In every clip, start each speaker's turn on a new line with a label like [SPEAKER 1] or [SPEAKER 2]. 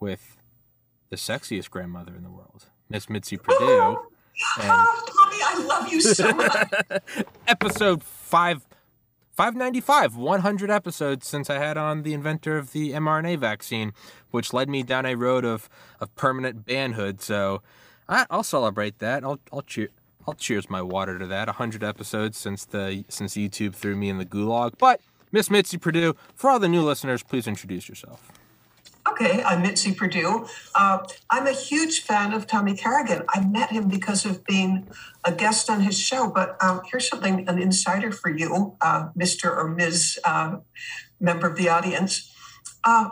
[SPEAKER 1] with the sexiest grandmother in the world, Miss Mitzi oh, Perdue.
[SPEAKER 2] And oh, Tommy, I love you so much.
[SPEAKER 1] episode five, five ninety five, one hundred episodes since I had on the inventor of the mRNA vaccine, which led me down a road of of permanent banhood. So I, will celebrate that. I'll I'll cheer. I'll cheers my water to that. hundred episodes since the since YouTube threw me in the gulag. But Miss Mitzi Perdue, for all the new listeners, please introduce yourself.
[SPEAKER 2] Okay, I'm Mitzi Perdue. Uh, I'm a huge fan of Tommy Carrigan. I met him because of being a guest on his show. But um, here's something an insider for you, uh, Mr. or Ms. Uh, member of the audience. Uh,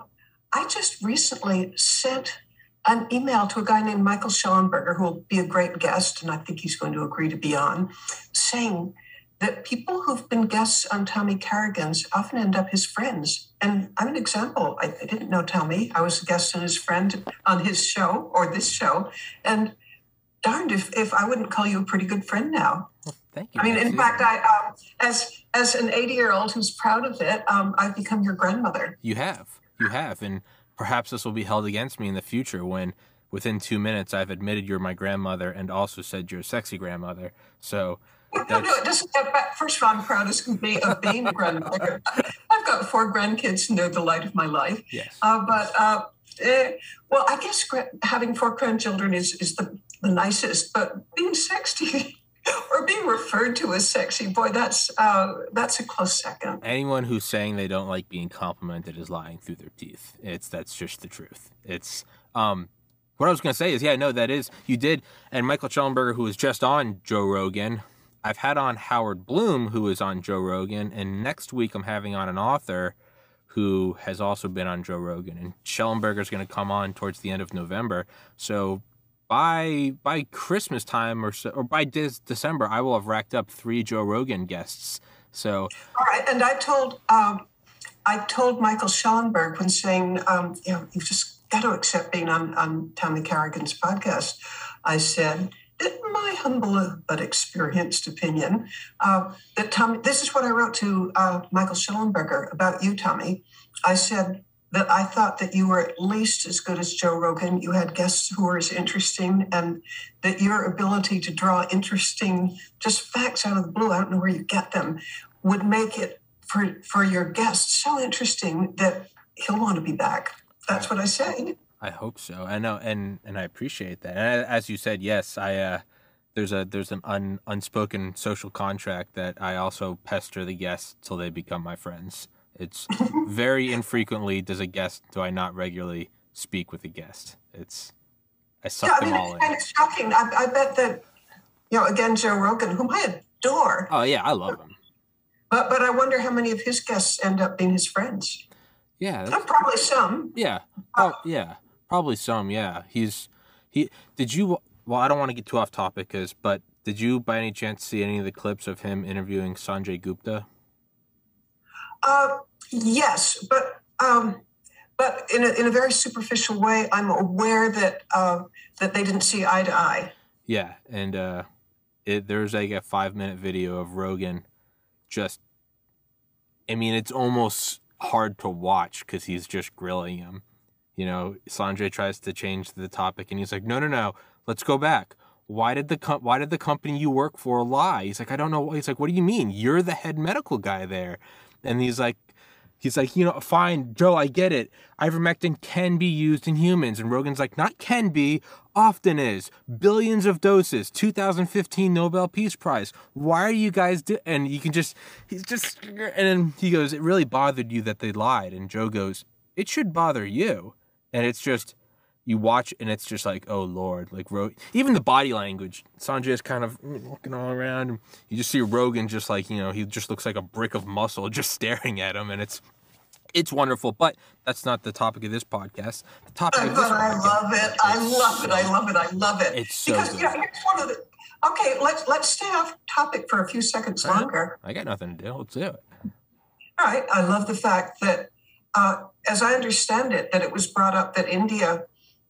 [SPEAKER 2] I just recently sent an email to a guy named Michael Shellenberger, who will be a great guest, and I think he's going to agree to be on, saying that people who've been guests on Tommy Carrigan's often end up his friends. And I'm an example. I, I, didn't know Tommy. I was a guest on his friend on his show or this show. And darned if, if I wouldn't call you a pretty good friend now.
[SPEAKER 1] Well, thank you.
[SPEAKER 2] I mean, in fact, I um, as as an 80 year old who's proud of it, um, I've become your grandmother.
[SPEAKER 1] You have, you have, and perhaps this will be held against me in the future when, within two minutes, I've admitted you're my grandmother and also said you're a sexy grandmother. So
[SPEAKER 2] no, no, it doesn't get back. First of all, I'm proudest can be of being a grandmother. I've got four grandkids and they're the light of my life.
[SPEAKER 1] Yes.
[SPEAKER 2] Uh, but, uh, eh, well, I guess having four grandchildren is, is the, the nicest, but being sexy or being referred to as sexy, boy, that's, uh, that's a close second.
[SPEAKER 1] Anyone who's saying they don't like being complimented is lying through their teeth. It's, that's just the truth. It's, um, what I was going to say is, yeah, no, that is, you did. And Michael Shellenberger, who was just on Joe Rogan, I've had on Howard Bloom, who is on Joe Rogan, and next week I'm having on an author who has also been on Joe Rogan. And Shellenberger is going to come on towards the end of November. So by by Christmas time or so, or by December, I will have racked up three Joe Rogan guests. So
[SPEAKER 2] all right, and I told um, I told Michael Schellenberg when saying, um, you know, you've just got to accept being on on Tommy Carrigan's podcast. I said in my humble but experienced opinion, uh, that Tommy, this is what I wrote to uh, Michael Shellenberger about you, Tommy. I said that I thought that you were at least as good as Joe Rogan. You had guests who were as interesting, and that your ability to draw interesting, just facts out of the blue, I don't know where you get them, would make it for, for your guests so interesting that he'll want to be back. That's what I said.
[SPEAKER 1] I hope so. I know, and and I appreciate that. And as you said, yes, I uh, there's a there's an un, unspoken social contract that I also pester the guests till they become my friends. It's very infrequently does a guest do I not regularly speak with a guest. It's I suck yeah, I mean, them all
[SPEAKER 2] in. And it's shocking. I, I bet that you know again Joe Rogan, whom I adore.
[SPEAKER 1] Oh yeah, I love him.
[SPEAKER 2] But but I wonder how many of his guests end up being his friends.
[SPEAKER 1] Yeah,
[SPEAKER 2] probably some.
[SPEAKER 1] Yeah. Oh yeah. Probably some, yeah. He's he. Did you? Well, I don't want to get too off topic, cause but did you by any chance see any of the clips of him interviewing Sanjay Gupta?
[SPEAKER 2] Uh, yes, but um, but in a, in a very superficial way. I'm aware that uh, that they didn't see eye to eye.
[SPEAKER 1] Yeah, and uh, it, there's like a five minute video of Rogan, just. I mean, it's almost hard to watch because he's just grilling him you know, Sanjay tries to change the topic, and he's like, "No, no, no, let's go back. Why did the com- why did the company you work for lie?" He's like, "I don't know." He's like, "What do you mean? You're the head medical guy there," and he's like. He's like, you know, fine, Joe, I get it. Ivermectin can be used in humans. And Rogan's like, not can be, often is. Billions of doses, 2015 Nobel Peace Prize. Why are you guys do? And you can just, he's just, and then he goes, it really bothered you that they lied. And Joe goes, it should bother you and it's just you watch and it's just like oh lord like Ro- even the body language sanjay is kind of looking all around you just see rogan just like you know he just looks like a brick of muscle just staring at him and it's It's wonderful, but that's not the topic of this podcast. The topic of this
[SPEAKER 2] I
[SPEAKER 1] podcast.
[SPEAKER 2] love it. I love it. I love it. I love it.
[SPEAKER 1] It's so
[SPEAKER 2] because
[SPEAKER 1] good.
[SPEAKER 2] you know, here's one of the. Okay, let's let's stay off topic for a few seconds
[SPEAKER 1] Uh-huh.
[SPEAKER 2] longer.
[SPEAKER 1] I got nothing to do. Let's do it.
[SPEAKER 2] All right. I love the fact that, uh, as I understand it, that it was brought up that India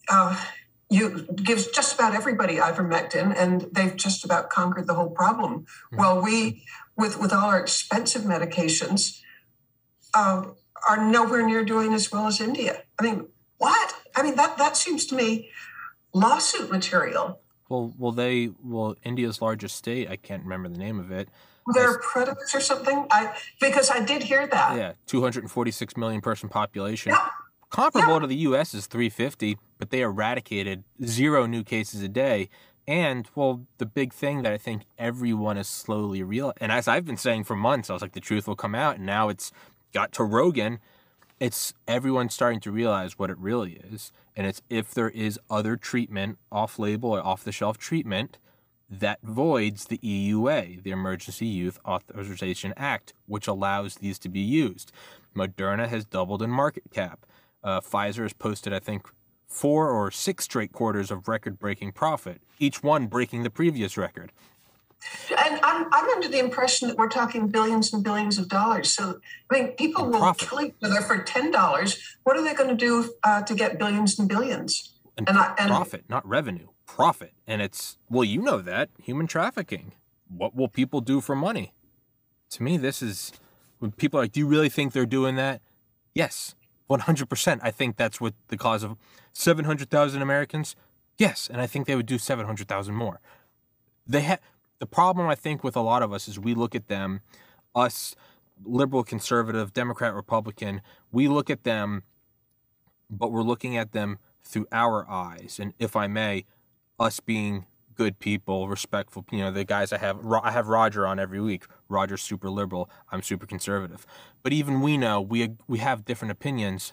[SPEAKER 2] uh, you gives just about everybody ivermectin, and they've just about conquered the whole problem. While we, with with all our expensive medications, uh, are nowhere near doing as well as India. I mean, what? I mean that that seems to me lawsuit material.
[SPEAKER 1] Well, well, they, well, India's largest state. I can't remember the name of it.
[SPEAKER 2] Uttar Pradesh or something. I because I did hear that.
[SPEAKER 1] Yeah, 246 million person population.
[SPEAKER 2] Yeah.
[SPEAKER 1] Comparable
[SPEAKER 2] Yeah.
[SPEAKER 1] to the U.S. is 350, but they eradicated zero new cases a day. And well, the big thing that I think everyone is slowly real, and as I've been saying for months, I was like, the truth will come out, and now it's got to Rogan. It's everyone's starting to realize what it really is, and it's if there is other treatment, off-label or off-the-shelf treatment, that voids the EUA, the Emergency Use Authorization Act, which allows these to be used. Moderna has doubled in market cap. Uh, Pfizer has posted, I think, four or six straight quarters of record breaking profit, each one breaking the previous record.
[SPEAKER 2] And I'm, I'm under the impression that we're talking billions and billions of dollars. So, I mean, people will
[SPEAKER 1] profit.
[SPEAKER 2] kill each other for $10. What are they going to do uh, to get billions and billions?
[SPEAKER 1] And,
[SPEAKER 2] And I- and-
[SPEAKER 1] profit, not revenue, profit. And it's, well, you know that human trafficking. What will people do for money? To me, this is when people are like, do you really think they're doing that? Yes, 100%. I think that's what the cause of 700,000 Americans. Yes, and I think they would do 700,000 more. They the problem I think with a lot of us is we look at them, us liberal, conservative, Democrat, Republican, we look at them, but we're looking at them through our eyes. And if I may, us being good people, respectful, you know, the guys I have, I have Roger on every week. Roger's super liberal. I'm super conservative. But even we know we we have different opinions.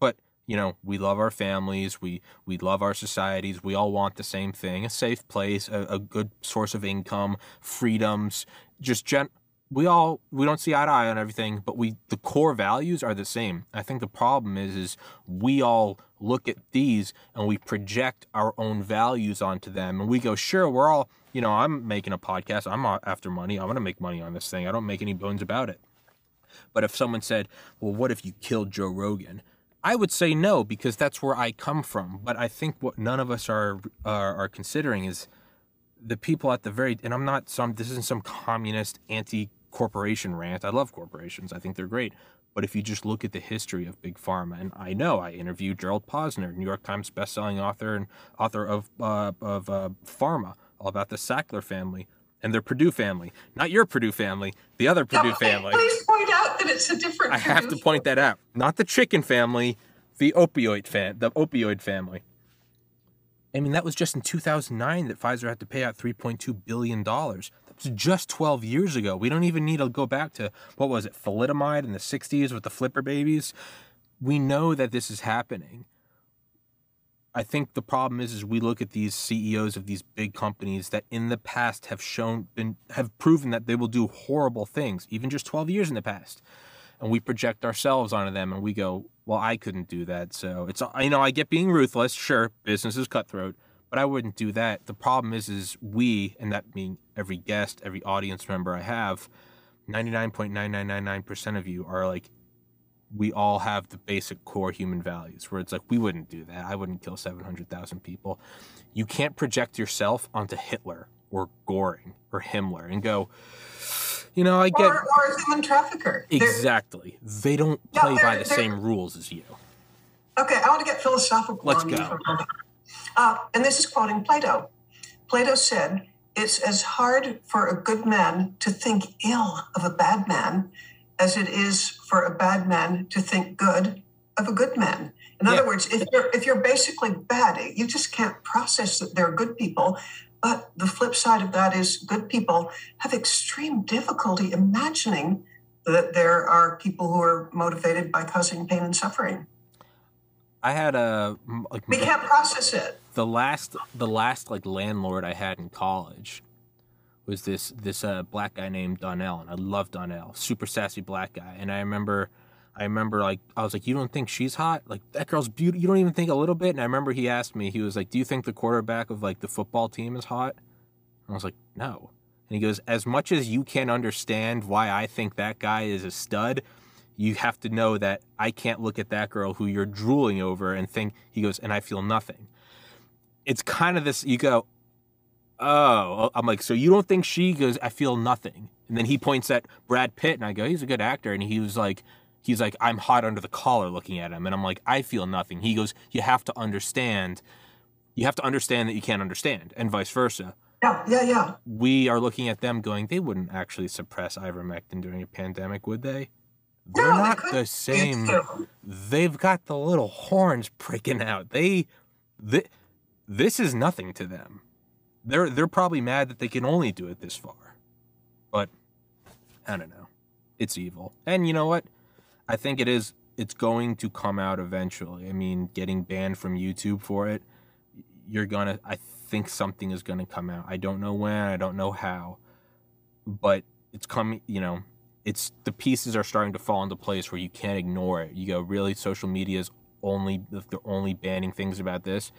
[SPEAKER 1] But you know, we love our families. We we love our societies. We all want the same thing: a safe place, a, a good source of income, freedoms. Just gen. We all we don't see eye to eye on everything, but we the core values are the same. I think the problem is is we all look at these and we project our own values onto them, and we go, sure, we're all you know. I'm making a podcast. I'm after money. I want to make money on this thing. I don't make any bones about it. But if someone said, well, what if you killed Joe Rogan? I would say no because that's where I come from. But I think what none of us are are, are considering is the people at the very and I'm not some this isn't some communist anti corporation rant. I love corporations. I think they're great. But if you just look at the history of big pharma, and I know I interviewed Gerald Posner, New York Times bestselling author and author of uh, of uh, Pharma, all about the Sackler family and their Purdue family, not your Perdue family, the other Purdue
[SPEAKER 2] Now,
[SPEAKER 1] family.
[SPEAKER 2] Please point out that it's a different.
[SPEAKER 1] I have to point that out. Not the chicken family, the opioid fan, the opioid family. I mean, that was just in 2009 that Pfizer had to pay out 3.2 billion dollars. Just 12 years ago. We don't even need to go back to what was it, thalidomide in the 60s with the flipper babies. We know that this is happening. I think the problem is, is we look at these CEOs of these big companies that in the past have shown been have proven that they will do horrible things, even just 12 years in the past and we project ourselves onto them and we go, well, I couldn't do that. So it's, you know, I get being ruthless. Sure, business is cutthroat, but I wouldn't do that. The problem is, is we, and that being every guest, every audience member I have, 99.9999% of you are like, we all have the basic core human values where it's like, we wouldn't do that. I wouldn't kill 700,000 people. You can't project yourself onto Hitler or Goring or Himmler and go, you know, I get
[SPEAKER 2] Or, or a human trafficker. They're-
[SPEAKER 1] Exactly. They don't
[SPEAKER 2] Yeah,
[SPEAKER 1] play by the
[SPEAKER 2] they're-
[SPEAKER 1] same rules as you.
[SPEAKER 2] Okay, I want to get philosophical.
[SPEAKER 1] Let's go.
[SPEAKER 2] For a moment. Uh, and this is quoting Plato. Plato said, It's as hard for a good man to think ill of a bad man as it is for a bad man to think good of a good man. In
[SPEAKER 1] Yeah.
[SPEAKER 2] other words, if you're if you're basically bad, you just can't process that there are good people. But the flip side of that is good people have extreme difficulty imagining that there are people who are motivated by causing pain and suffering.
[SPEAKER 1] I had a like
[SPEAKER 2] We can't process it.
[SPEAKER 1] the last the last like landlord I had in college was this this uh, black guy named Donnell, and I love Donnell, super sassy black guy. And I remember I remember like I was like, you don't think she's hot? Like that girl's beautiful. You don't even think a little bit. And I remember he asked me, he was like, do you think the quarterback of like the football team is hot? And I was like, no. And he goes, as much as you can understand why I think that guy is a stud, you have to know that I can't look at that girl who you're drooling over and think. He goes, and I feel nothing. It's kind of this. You go, oh, I'm like, so you don't think she goes? I feel nothing. And then he points at Brad Pitt, and I go, he's a good actor, and he was like he's like, I'm hot under the collar looking at him. And I'm like, I feel nothing. He goes, You have to understand. You have to understand that you can't understand, and vice versa.
[SPEAKER 2] Yeah, yeah, yeah.
[SPEAKER 1] We are looking at them going, they wouldn't actually suppress ivermectin during a pandemic, would they? They're
[SPEAKER 2] no,
[SPEAKER 1] not
[SPEAKER 2] they
[SPEAKER 1] the same. They've got the little horns pricking out. They, they, this is nothing to them. They're they're probably mad that they can only do it this far. But I don't know. It's evil. And you know what? I think it is. It's going to come out eventually. I mean, getting banned from YouTube for it, you're gonna. I think something is gonna come out. I don't know when. I don't know how, but it's coming. You know, it's the pieces are starting to fall into place where you can't ignore it. You go, really, social media is only they're only banning things about this.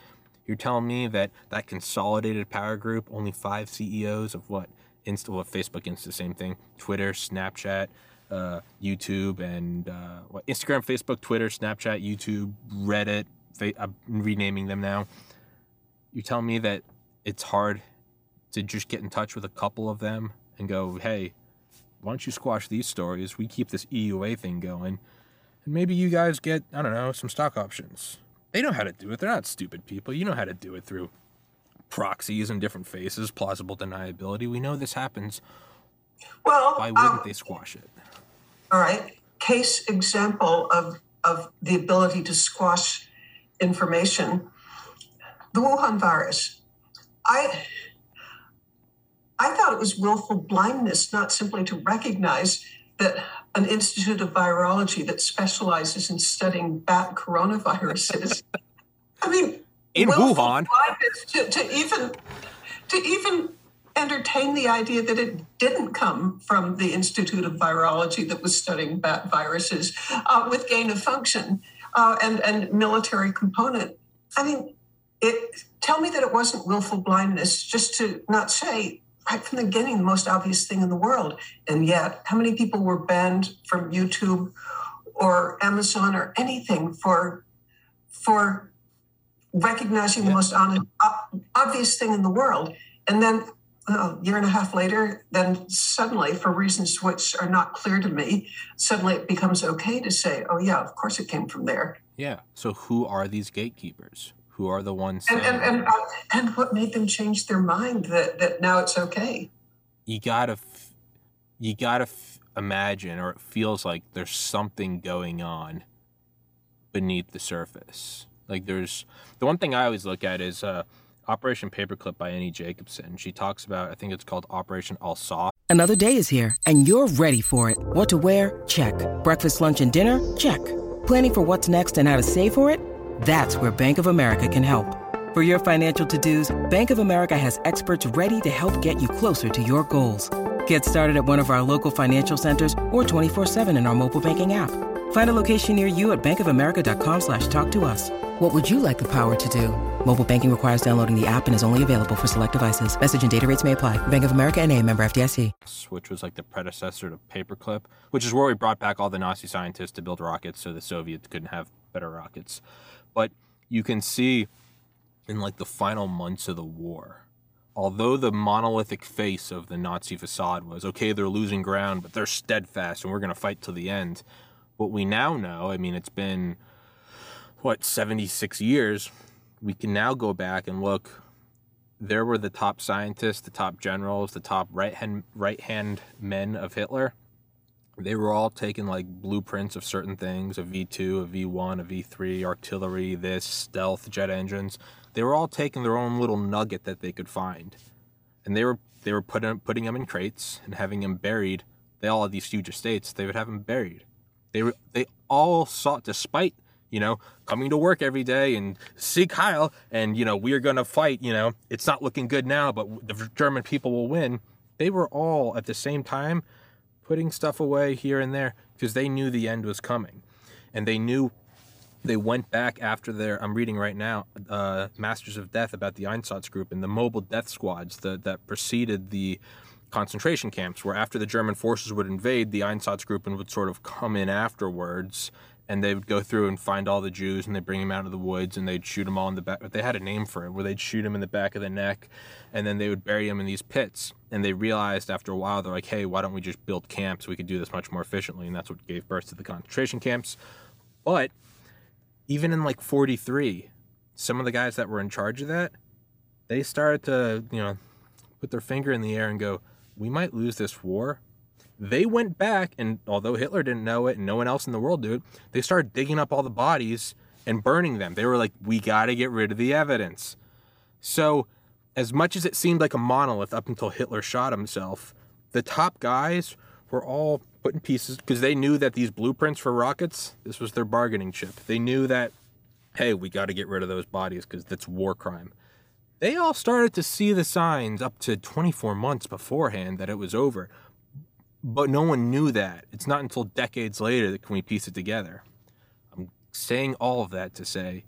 [SPEAKER 1] You're telling me that that consolidated power group, only five CEOs of what? Insta, well, Facebook, Insta, same thing. Twitter, Snapchat, uh, YouTube and uh, what, Instagram, Facebook, Twitter, Snapchat, YouTube, Reddit. I'm renaming them now. You tell me that it's hard to just get in touch with a couple of them and go, hey, why don't you squash these stories? We keep this EUA thing going. And maybe you guys get, I don't know, some stock options. They know how to do it. They're not stupid people. You know how to do it through proxies and different faces, plausible deniability. We know this happens.
[SPEAKER 2] Well,
[SPEAKER 1] why wouldn't um, they squash it?
[SPEAKER 2] All right. Case example of, of the ability to squash information the Wuhan virus. I, I thought it was willful blindness not simply to recognize that an institute of virology that specializes in studying bat coronaviruses. I mean,
[SPEAKER 1] in Wuhan,
[SPEAKER 2] to, to even to even entertain the idea that it didn't come from the Institute of Virology that was studying bat viruses uh, with gain of function uh, and, and military component. I mean, it, tell me that it wasn't willful blindness just to not say right from the beginning the most obvious thing in the world. And yet, how many people were banned from YouTube or Amazon or anything for for recognizing yeah. the most honest, obvious thing in the world? And then oh, a year and a half later, then suddenly, for reasons which are not clear to me, suddenly it becomes okay to say, oh, yeah, of course it came from there.
[SPEAKER 1] Yeah. So who are these gatekeepers? Who are the ones
[SPEAKER 2] and, and, and, uh, and, what made them change their mind that, that now it's okay?
[SPEAKER 1] You gotta, f- you gotta f- imagine, or it feels like there's something going on beneath the surface. Like there's the one thing I always look at is uh, Operation Paperclip by Annie Jacobsen. She talks about, I think it's called Operation Alsos.
[SPEAKER 3] Another day is here, and you're ready for it. What to wear? Check. Breakfast, lunch, and dinner? Check. Planning for what's next and how to save for it? That's where Bank of America can help. For your financial to-dos, Bank of America has experts ready to help get you closer to your goals. Get started at one of our local financial centers or 24-7 in our mobile banking app. Find a location near you at bankofamerica.com slash talk to us. What would you like the power to do? Mobile banking requires downloading the app and is only available for select devices. Message and data rates may apply. Bank of America and a member FDIC.
[SPEAKER 1] Which was like the predecessor to Paperclip, which is where we brought back all the Nazi scientists to build rockets so the Soviets couldn't have better rockets. But you can see in like the final months of the war, although the monolithic face of the Nazi facade was okay, they're losing ground, but they're steadfast and we're going to fight till the end. What we now know, I mean, it's been what 76 years we can now go back and look there were the top scientists the top generals the top right hand right hand men of hitler they were all taking like blueprints of certain things a v2 a v1 a v3 artillery this stealth jet engines. They were all taking their own little nugget that they could find. And they were they were putting putting them in crates and having them buried. They all had these huge estates. They would have them buried. They were they all sought despite you know, coming to work every day and Sieg Heil and, you know, we are to fight, you know, it's not looking good now, but the German people will win. They were all at the same time putting stuff away here and there because they knew the end was coming. and they knew they went back after their i'm reading right now uh, masters of death about the Einsatz group and the mobile death squads that, that preceded the concentration camps where after the german forces would invade the einsatzgruppe would sort of come in afterwards and they would go through and find all the jews and they'd bring them out of the woods and they'd shoot them all in the back they had a name for it where they'd shoot them in the back of the neck and then they would bury them in these pits and they realized after a while they're like hey why don't we just build camps we could do this much more efficiently and that's what gave birth to the concentration camps but even in like 43, some of the guys that were in charge of that, they started to, you know, put their finger in the air and go, we might lose this war. They went back, and although Hitler didn't know it and no one else in the world knew it they started digging up all the bodies and burning them. They were like, we got to get rid of the evidence. So, as much as it seemed like a monolith up until Hitler shot himself, the top guys were all putting pieces because they knew that these blueprints for rockets, this was their bargaining chip. They knew that, hey, we got to get rid of those bodies because that's war crime. They all started to see the signs up to 24 months beforehand that it was over. But no one knew that. It's not until decades later that can we piece it together. I'm saying all of that to say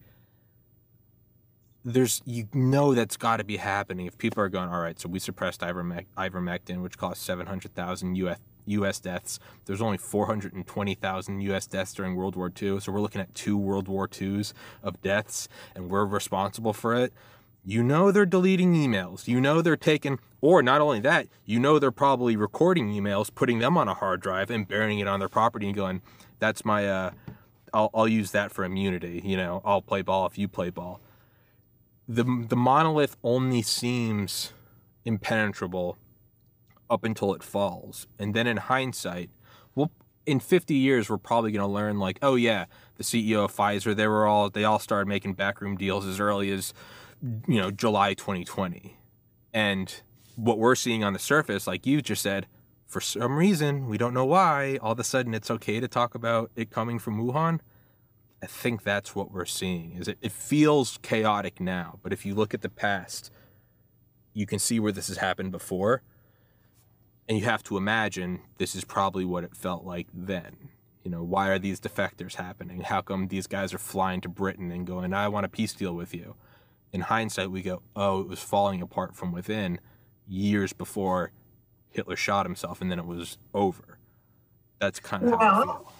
[SPEAKER 1] there's you know that's got to be happening if people are going all right so we suppressed ivermectin which caused 700,000 US U.S. deaths. There's only 420,000 U.S. deaths during World War II, so we're looking at two World War IIs of deaths, and we're responsible for it. You know they're deleting emails. You know they're taking, or not only that, you know they're probably recording emails, putting them on a hard drive, and burying it on their property, and going, "That's my, uh, I'll, I'll use that for immunity." You know, I'll play ball if you play ball. The the monolith only seems impenetrable up until it falls. And then in hindsight, well, in 50 years, we're probably going to learn like, oh yeah, the CEO of Pfizer, they were all, they all started making backroom deals as early as, you know, July 2020. And what we're seeing on the surface, like you just said, for some reason, we don't know why, all of a sudden it's okay to talk about it coming from Wuhan. I think that's what we're seeing. Is it, it feels chaotic now, but if you look at the past, you can see where this has happened before and you have to imagine this is probably what it felt like then. You know, why are these defectors happening? How come these guys are flying to Britain and going, I want a peace deal with you? In hindsight, we go, oh, it was falling apart from within years before Hitler shot himself and then it was over. That's kind of well,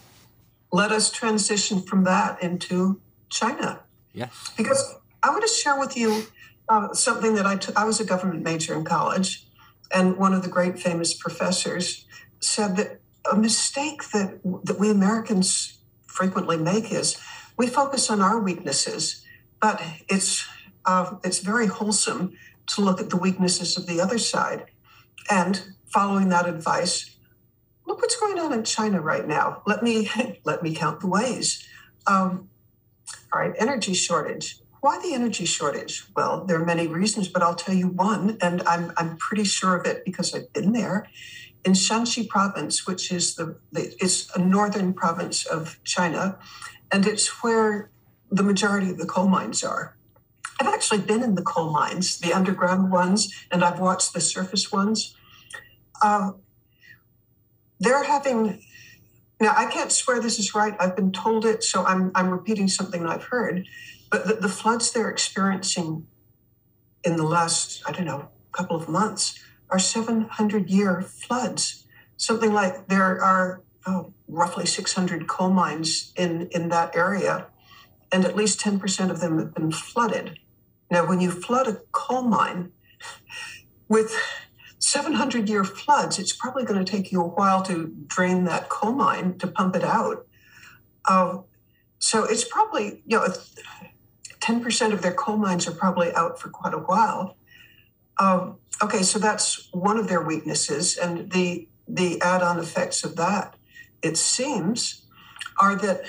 [SPEAKER 2] Let us transition from that into China.
[SPEAKER 1] Yes.
[SPEAKER 2] Because I want to share with you uh, something that I took. I was a government major in college and one of the great famous professors said that a mistake that, that we Americans frequently make is we focus on our weaknesses, but it's, uh, it's very wholesome to look at the weaknesses of the other side. And following that advice, look what's going on in China right now. Let me let me count the ways. Um, all right, energy shortage. Why the energy shortage? Well, there are many reasons, but I'll tell you one, and I'm, I'm pretty sure of it because I've been there. In Shanxi province, which is the, the it's a northern province of China, and it's where the majority of the coal mines are. I've actually been in the coal mines, the underground ones, and I've watched the surface ones. Uh, they're having now I can't swear this is right. I've been told it, so I'm I'm repeating something I've heard. But the, the floods they're experiencing in the last, I don't know, couple of months are 700 year floods. Something like there are oh, roughly 600 coal mines in, in that area, and at least 10% of them have been flooded. Now, when you flood a coal mine with 700 year floods, it's probably going to take you a while to drain that coal mine to pump it out. Uh, so it's probably, you know, 10% of their coal mines are probably out for quite a while. Um, okay, so that's one of their weaknesses. And the, the add on effects of that, it seems, are that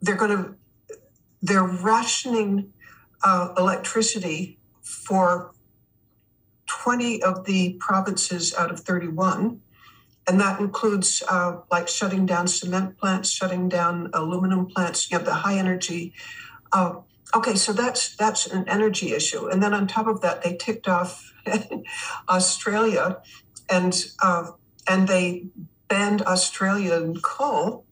[SPEAKER 2] they're going to, they're rationing uh, electricity for 20 of the provinces out of 31 and that includes uh, like shutting down cement plants, shutting down aluminum plants. You have the high energy. Uh, okay, so that's that's an energy issue, and then on top of that, they ticked off Australia, and uh, and they banned Australian coal,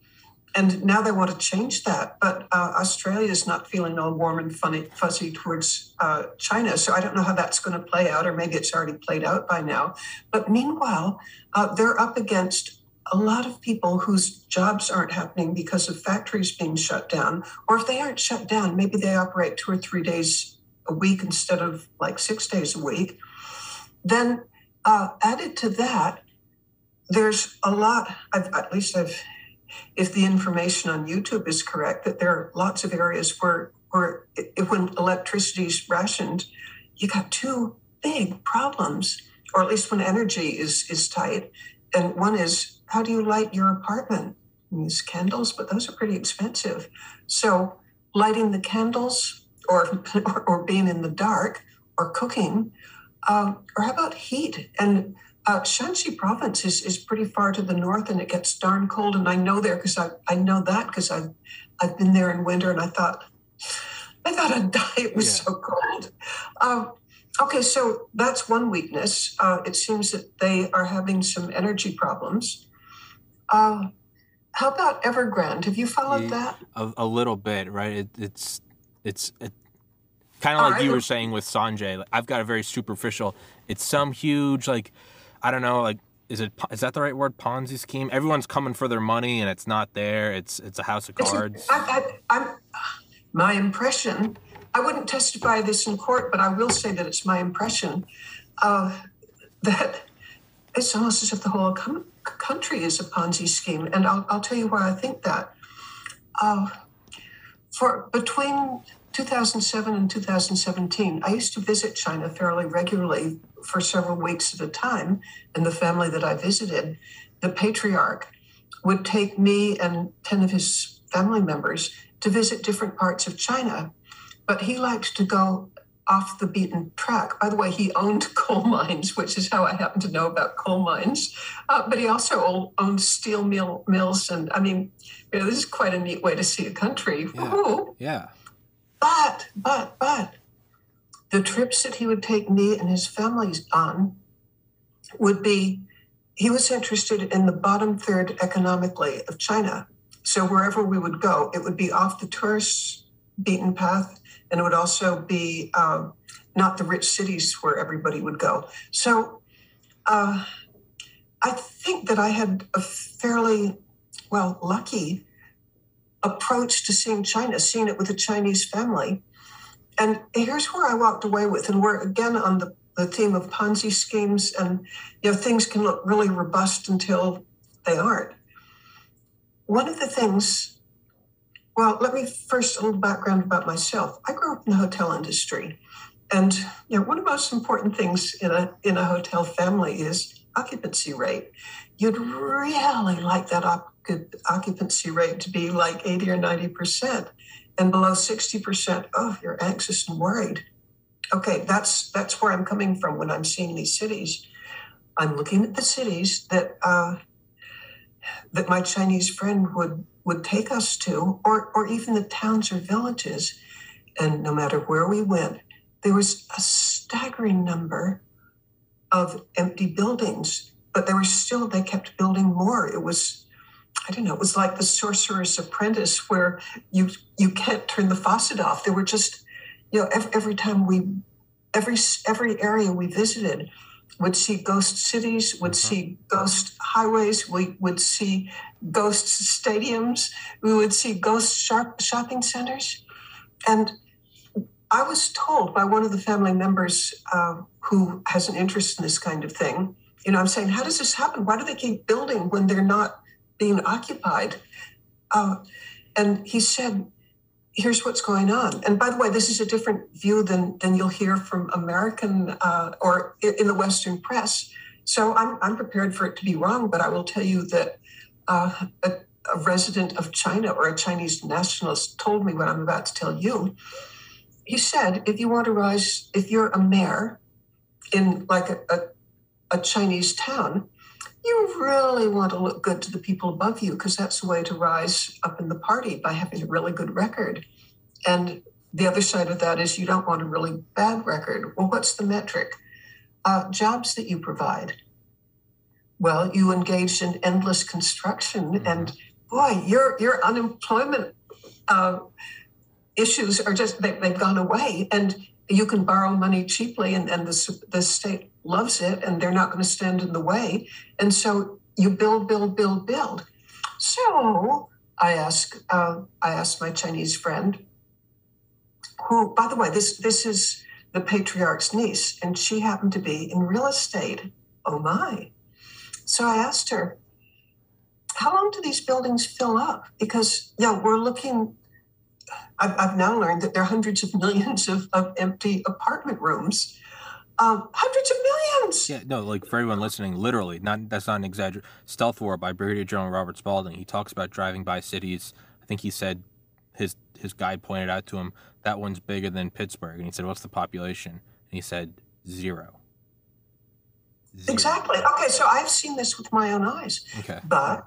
[SPEAKER 2] and now they want to change that. But uh, Australia is not feeling all warm and funny, fuzzy towards uh, China. So I don't know how that's going to play out, or maybe it's already played out by now. But meanwhile, uh, they're up against a lot of people whose jobs aren't happening because of factories being shut down. Or if they aren't shut down, maybe they operate two or three days a week instead of like six days a week. Then uh, added to that, there's a lot, I've, at least I've if the information on YouTube is correct, that there are lots of areas where, where when electricity is rationed, you got two big problems, or at least when energy is, is tight. And one is how do you light your apartment? Use candles, but those are pretty expensive. So lighting the candles or, or, or being in the dark or cooking, um, or how about heat? And uh, Shanxi province is, is pretty far to the north and it gets darn cold. And I know there because I, I know that because I've, I've been there in winter and I thought, I thought I'd die. It was yeah. so cold. Uh, okay, so that's one weakness. Uh, it seems that they are having some energy problems. Uh, how about Evergrande? Have you followed yeah, that?
[SPEAKER 1] A, a, little bit, right? It, it's it's it, kind of like you were saying with Sanjay. Like, I've got a very superficial. It's some huge like I don't know, like is it is that the right word? Ponzi scheme? Everyone's coming for their money and it's not there. It's it's a house of cards.
[SPEAKER 2] I, I, my impression i wouldn't testify this in court but i will say that it's my impression uh, that it's almost as if the whole com- country is a ponzi scheme. And i'll, I'll tell you why i think that. Uh, for between 2007 and 2017, I used to visit China fairly regularly for several weeks at a time. And the family that I visited, the patriarch would take me and 10 of his family members to visit different parts of China. But he liked to go off the beaten track. By the way, he owned coal mines, which is how I happen to know about coal mines. Uh, but he also owned steel mill, mills. And I mean, you know, this is quite a neat way to see a country.
[SPEAKER 1] Yeah. yeah.
[SPEAKER 2] But, but, but, the trips that he would take me and his family on would be he was interested in the bottom third economically of China. So wherever we would go, it would be off the tourist beaten path, and it would also be um, not the rich cities where everybody would go. So uh, I think that I had a fairly well lucky approach to seeing China, seeing it with a Chinese family. And here's where I walked away with, and we're again on the, the theme of Ponzi schemes, and you know things can look really robust until they aren't. One of the things, well, let me first a little background about myself. I grew up in the hotel industry, and you know one of the most important things in a in a hotel family is occupancy rate. You'd really like that occupancy rate to be like 80 or 90 percent and below 60 percent. Oh you're anxious and worried. Okay that's that's where i'm coming from when i'm seeing these cities. I'm looking at the cities that uh, that my chinese friend would would take us to or or even the towns or villages. And no matter where we went there was a staggering number of empty buildings but there were still they kept building more. It was I don't know, it was like the sorcerer's apprentice where you you can't turn the faucet off. There were just, you know, every, every time we, every every area we visited, would see ghost cities, would mm-hmm. see ghost highways, we would see ghost stadiums, we would see ghost shopping centers. And I was told by one of the family members uh, who has an interest in this kind of thing, you know, I'm saying, how does this happen? Why do they keep building when they're not being occupied. Uh, and he said, here's what's going on. And by the way, this is a different view than, than you'll hear from American uh, or in the Western press. So I'm, I'm prepared for it to be wrong, but I will tell you that uh, a, a resident of China or a Chinese nationalist told me what I'm about to tell you. He said, if you want to rise, if you're a mayor in like a, a, a Chinese town, you really want to look good to the people above you because that's the way to rise up in the party by having a really good record. And the other side of that is you don't want a really bad record. Well, what's the metric? Uh, jobs that you provide. Well, you engaged in endless construction, mm-hmm. and boy, your your unemployment uh, issues are just they, have gone away, and you can borrow money cheaply, and, and the the state loves it, and they're not going to stand in the way, and so you build, build, build, build. So I ask uh, I asked my Chinese friend, who, by the way, this this is the patriarch's niece, and she happened to be in real estate. Oh my! So I asked her, how long do these buildings fill up? Because, yeah, we're looking, I've, I've now learned that there are hundreds of millions of, of empty apartment rooms. Um, hundreds of millions.
[SPEAKER 1] Yeah, no, like for everyone listening, literally, not that's not an exaggeration. Stealth War by Brigadier General Robert Spalding. He talks about driving by cities. I think he said his his guide pointed out to him that one's bigger than Pittsburgh, and he said, "What's the population?" And he said zero.
[SPEAKER 2] zero. Exactly. Okay, so I've seen this with my own eyes.
[SPEAKER 1] Okay.
[SPEAKER 2] But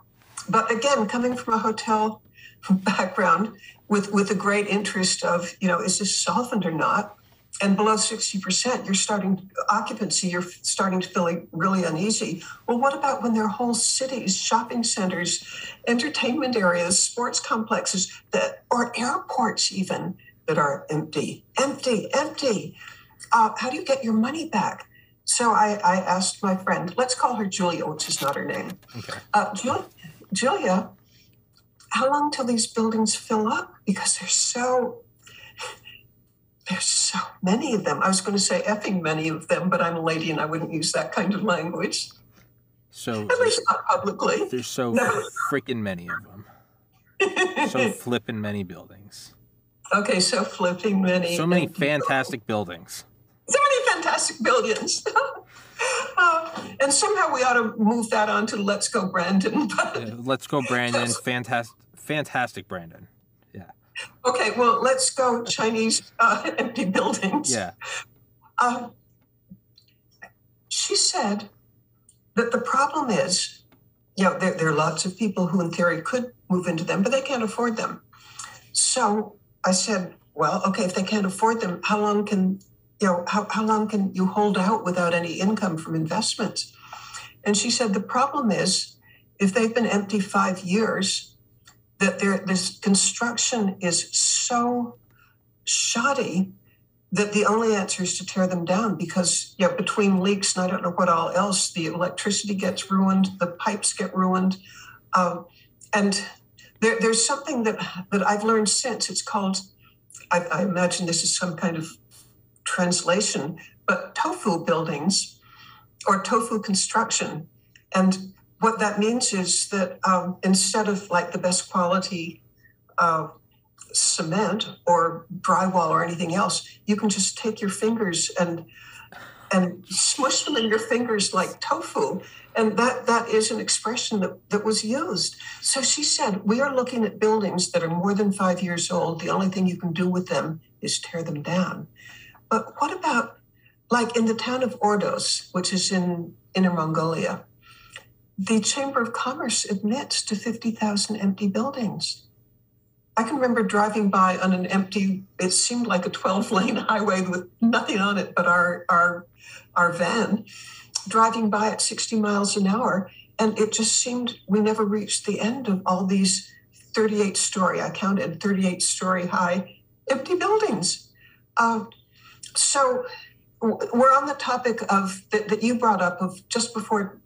[SPEAKER 2] but again, coming from a hotel background with with a great interest of you know is this solvent or not, and below sixty percent, you're starting occupancy. You're starting to feel really uneasy. Well, what about when there are whole cities, shopping centers, entertainment areas, sports complexes that or airports even that are empty, empty, empty? Uh, how do you get your money back? So I, I, asked my friend, let's call her Julia, which is not her name.
[SPEAKER 1] Okay.
[SPEAKER 2] Uh, Julia, Julia, how long till these buildings fill up? Because they're so there's so many of them. I was going to say effing many of them, but I'm a lady and I wouldn't use that kind of language.
[SPEAKER 1] So
[SPEAKER 2] at least not publicly.
[SPEAKER 1] There's so no. freaking many of them. so flipping many buildings.
[SPEAKER 2] Okay, so flipping many.
[SPEAKER 1] So many fantastic buildings.
[SPEAKER 2] So many fantastic buildings. Uh, and somehow we ought to move that on to Let's Go Brandon.
[SPEAKER 1] yeah, let's Go Brandon. Fantastic, fantastic Brandon.
[SPEAKER 2] Okay, well, let's go Chinese uh, empty buildings.
[SPEAKER 1] Yeah.
[SPEAKER 2] Uh, she said that the problem is, you know, there, there are lots of people who, in theory, could move into them, but they can't afford them. So I said, well, okay, if they can't afford them, how long can you know, how, how long can you hold out without any income from investments? And she said, the problem is if they've been empty five years, that this construction is so shoddy that the only answer is to tear them down because know, between leaks and I don't know what all else, the electricity gets ruined, the pipes get ruined. Um, and there, there's something that, that I've learned since. It's called, I, I imagine this is some kind of translation, but tofu buildings or tofu construction. And what that means is that um, instead of like the best quality uh, cement or drywall or anything else, you can just take your fingers and and smush them in your fingers like tofu. And that that is an expression that, that was used. So she said, we are looking at buildings that are more than five years old. The only thing you can do with them is tear them down. But what about, like in the town of Ordos, which is in Inner Mongolia, the Chamber of Commerce admits to 50,000 empty buildings. I can remember driving by on an empty, it seemed like a 12 lane highway with nothing on it but our, our, our van, driving by at 60 miles an hour. And it just seemed we never reached the end of all these 38 story, I counted 38 story high empty buildings. Uh, so we're on the topic of that, that you brought up of just before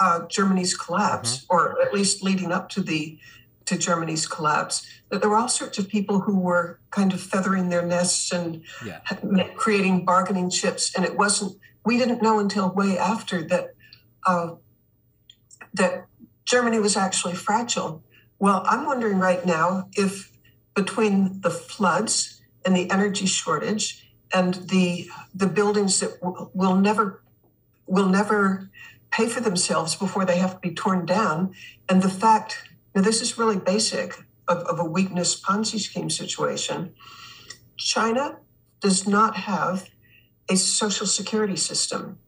[SPEAKER 2] uh, Germany's collapse, mm-hmm. or at least leading up to the to Germany's collapse, that there were all sorts of people who were kind of feathering their nests and
[SPEAKER 1] yeah.
[SPEAKER 2] creating bargaining chips, and it wasn't. We didn't know until way after that uh, that Germany was actually fragile. Well, I'm wondering right now if between the floods and the energy shortage and the the buildings that will never will never pay for themselves before they have to be torn down. And the fact now this is really basic of, of a weakness Ponzi scheme situation. China does not have a social security system.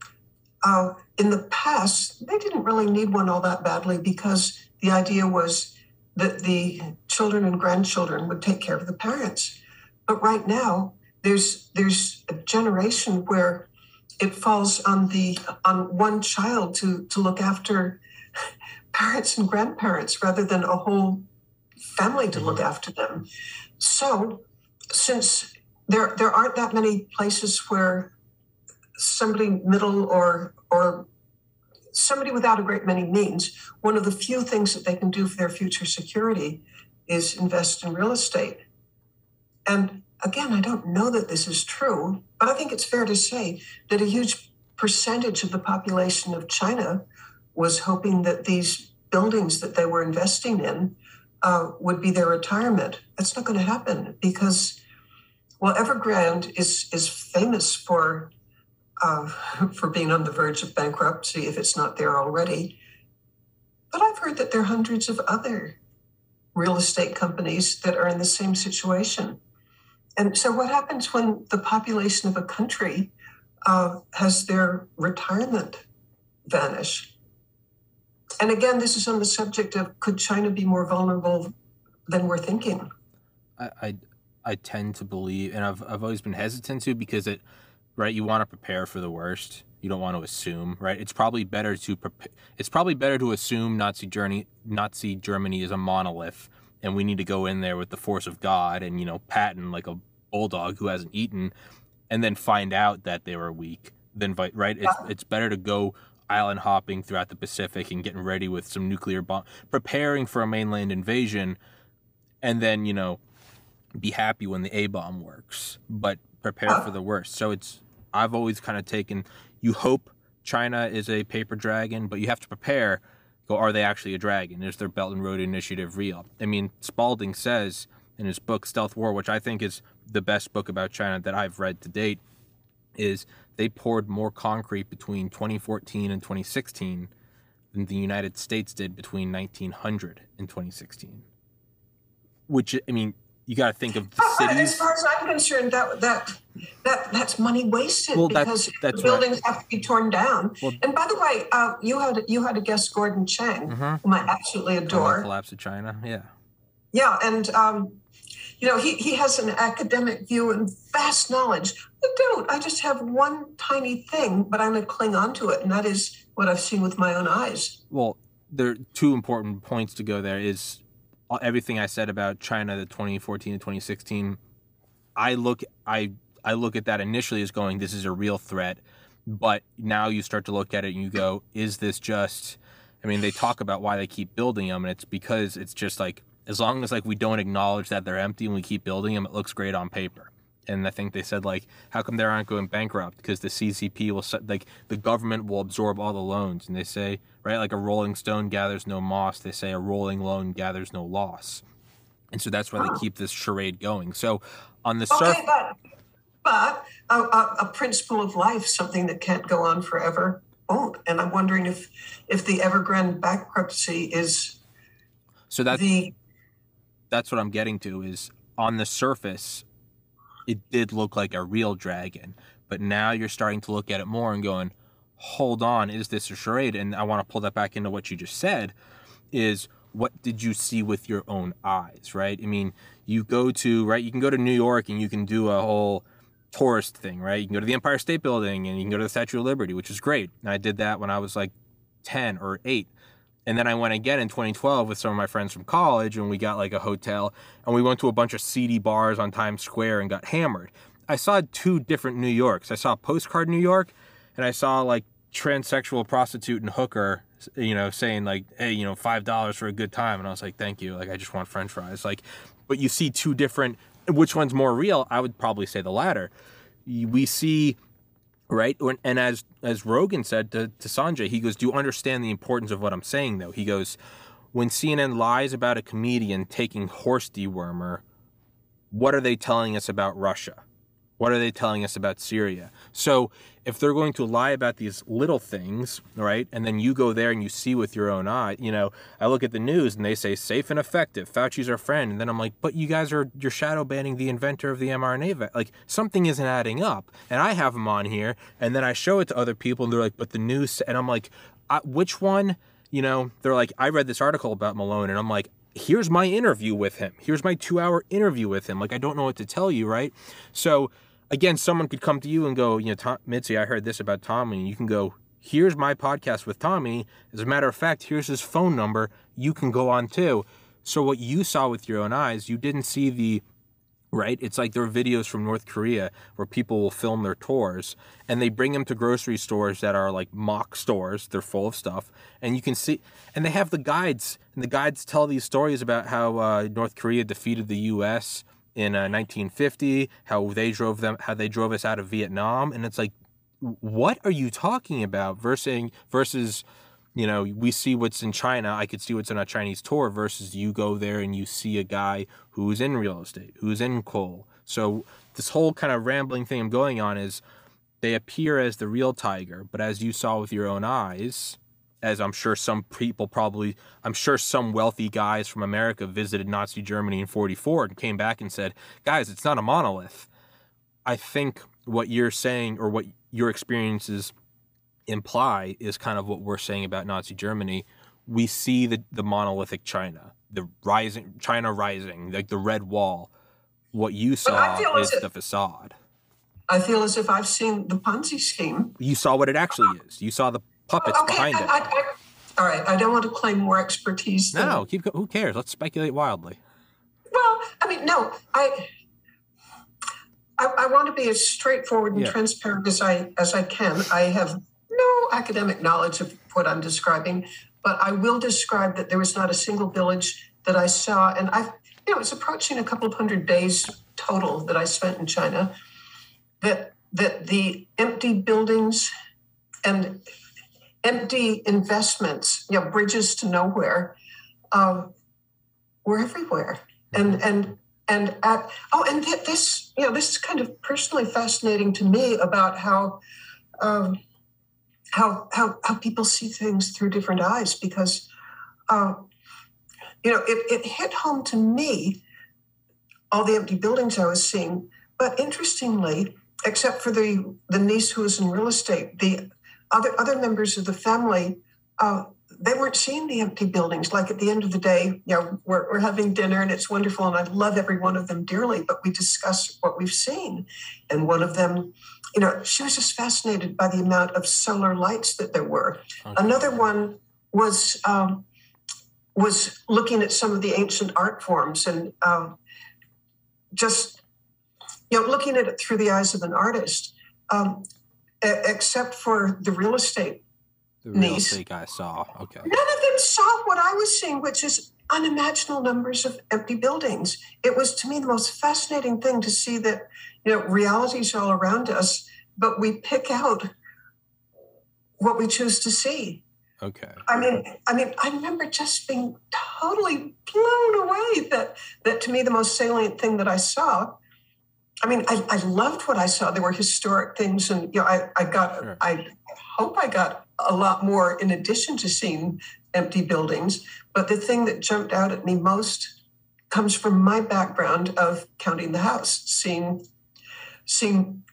[SPEAKER 2] Uh, in the past, they didn't really need one all that badly because the idea was that the children and grandchildren would take care of the parents. But right now, there's there's a generation where it falls on the on one child to to look after parents and grandparents rather than a whole family to look mm-hmm. after them. So, since there there aren't that many places where somebody middle or or somebody without a great many means, one of the few things that they can do for their future security is invest in real estate. And again, I don't know that this is true, but I think it's fair to say that a huge percentage of the population of China was hoping that these buildings that they were investing in uh, would be their retirement. That's not going to happen because, well, Evergrande is is famous for uh, for being on the verge of bankruptcy if it's not there already. But I've heard that there are hundreds of other real estate companies that are in the same situation. And so, what happens when the population of a country uh, has their retirement vanish? And again, this is on the subject of could China be more vulnerable than we're thinking?
[SPEAKER 1] I, I, I tend to believe, and I've, I've always been hesitant to because it, right? You want to prepare for the worst. You don't want to assume, right? It's probably better to prepare. It's probably better to assume Nazi Germany, Nazi Germany is a monolith, and we need to go in there with the force of God and you know Patton like a bulldog who hasn't eaten, and then find out that they were weak. Then, right? It's ah. it's better to go island hopping throughout the Pacific and getting ready with some nuclear bomb, preparing for a mainland invasion, and then you know be happy when the A bomb works, but prepare for the worst. So it's I've always kind of taken you hope China is a paper dragon, but you have to prepare. Go, are they actually a dragon? Is their Belt and Road Initiative real? I mean, Spalding says in his book Stealth War, which I think is the best book about China that I've read to date, is they poured more concrete between 2014 and 2016 than the United States did between 1900 and 2016. Which I mean, you got to think of the cities.
[SPEAKER 2] As far as I'm concerned, that that that that's money wasted
[SPEAKER 1] well,
[SPEAKER 2] because
[SPEAKER 1] that's, that's
[SPEAKER 2] the buildings right. have to be torn down. Well, and by the way, uh, you had you had a guest, Gordon Chang, mm-hmm. whom I absolutely adore.
[SPEAKER 1] collapse of China, yeah.
[SPEAKER 2] Yeah, and um, you know, he, he has an academic view and vast knowledge. I don't. I just have one tiny thing, but I'm going to cling on to it, and that is what I've seen with my own eyes.
[SPEAKER 1] Well, there are two important points to go there is uh, everything I said about China, the 2014 to 2016. I look, I, I look at that initially as going, this is a real threat. But now you start to look at it and you go, is this just, I mean, they talk about why they keep building them, and it's because it's just like as long as like we don't acknowledge that they're empty and we keep building them, it looks great on paper. And I think they said like, how come they aren't going bankrupt? Because the CCP will like the government will absorb all the loans, and they say right like a rolling stone gathers no moss. They say a rolling loan gathers no loss, and so that's why they keep this charade going. So on the
[SPEAKER 2] okay, surface, but, but a, a, a principle of life, something that can't go on forever, won't. And I'm wondering if if the Evergrande bankruptcy is
[SPEAKER 1] so that the that's what I'm getting to is on the surface, it did look like a real dragon, but now you're starting to look at it more and going, hold on, is this a charade? And I want to pull that back into what you just said is what did you see with your own eyes, right? I mean, you go to, right, you can go to New York and you can do a whole tourist thing, right? You can go to the Empire State Building and you can go to the Statue of Liberty, which is great. And I did that when I was like 10 or 8. And then I went again in 2012 with some of my friends from college, and we got like a hotel, and we went to a bunch of seedy bars on Times Square and got hammered. I saw two different New Yorks. I saw Postcard New York, and I saw like transsexual prostitute and hooker, you know, saying like, "Hey, you know, five dollars for a good time," and I was like, "Thank you." Like, I just want French fries. Like, but you see two different. Which one's more real? I would probably say the latter. We see right? And as as rogan said to, to sanjay he goes do you understand the importance of what i'm saying though? He goes when cnn lies about a comedian taking horse dewormer what are they telling us about russia what are they telling us about Syria? So, if they're going to lie about these little things, right, and then you go there and you see with your own eye, you know, I look at the news and they say safe and effective, Fauci's our friend, and then I'm like, but you guys are you're shadow banning the inventor of the mRNA vaccine. Like something isn't adding up, and I have them on here, and then I show it to other people, and they're like, but the news, and I'm like, which one? You know, they're like, I read this article about Malone, and I'm like, here's my interview with him. Here's my two hour interview with him. Like, I don't know what to tell you, right? So again, someone could come to you and go, you know, Tom, Mitzi, I heard this about Tommy. and you can go, here's my podcast with Tommy. As a matter of fact, here's his phone number. You can go on too. So what you saw with your own eyes, you didn't see the right? It's like there are videos from North Korea where people will film their tours and they bring them to grocery stores that are like mock stores. They're full of stuff. And you can see, and they have the guides, and the guides tell these stories about how uh, North Korea defeated the U.S. in uh, 1950, how they drove them, how they drove us out of Vietnam. And it's like, what are you talking about versus, versus, you know, we see what's in China. I could see what's on a Chinese tour versus you go there and you see a guy who's in real estate, who's in coal. So this whole kind of rambling thing I'm going on is they appear as the real tiger, but as you saw with your own eyes, as I'm sure some people probably, I'm sure some wealthy guys from America visited Nazi Germany in 44 and came back and said, guys, it's not a monolith. I think what you're saying or what your experiences imply is kind of what we're saying about Nazi Germany. We see the, the monolithic China, the rising China rising, like the red wall. What you saw is the facade.
[SPEAKER 2] I feel as if I've seen the Ponzi scheme.
[SPEAKER 1] You saw what it actually is. You saw the puppets okay, behind I, it. I, I,
[SPEAKER 2] all right, I don't want to claim more expertise. Than...
[SPEAKER 1] No, keep. Who cares? Let's speculate wildly.
[SPEAKER 2] Well, I mean, no, I. I, want to be as straightforward and yeah. transparent as I as I can. I have no academic knowledge of what I'm describing, but I will describe that there was not a single village that I saw, and I, you know, it's approaching a couple of hundred days total that I spent in China. That that the empty buildings and empty investments, you know, bridges to nowhere, um, were everywhere, and and and at oh, and this, you know, this is kind of personally fascinating to me about how. Um, how how how people see things through different eyes because uh, you know it, it hit home to me all the empty buildings I was seeing. But interestingly, except for the the niece who was in real estate, the other other members of the family, uh, they weren't seeing the empty buildings. Like at the end of the day, you know, we're, we're having dinner and it's wonderful, and I love every one of them dearly. But we discuss what we've seen, and one of them you know, she was just fascinated by the amount of solar lights that there were. Okay. Another one was um, was looking at some of the ancient art forms and um, just you know looking at it through the eyes of an artist. Um, except for the real estate
[SPEAKER 1] the real niece, estate guy saw. Okay. None
[SPEAKER 2] of them saw what I was seeing, which is unimaginable numbers of empty buildings. It was to me the most fascinating thing to see that you know reality's all around us, but we pick out what we choose to see.
[SPEAKER 1] Okay.
[SPEAKER 2] I mean, I mean, I remember just being totally blown away that that to me the most salient thing that I saw. I mean, I, I loved what I saw. There were historic things, and you know, I, I got, sure. I hope I got a lot more in addition to seeing empty buildings. But the thing that jumped out at me most comes from my background of counting the house, seeing, seeing,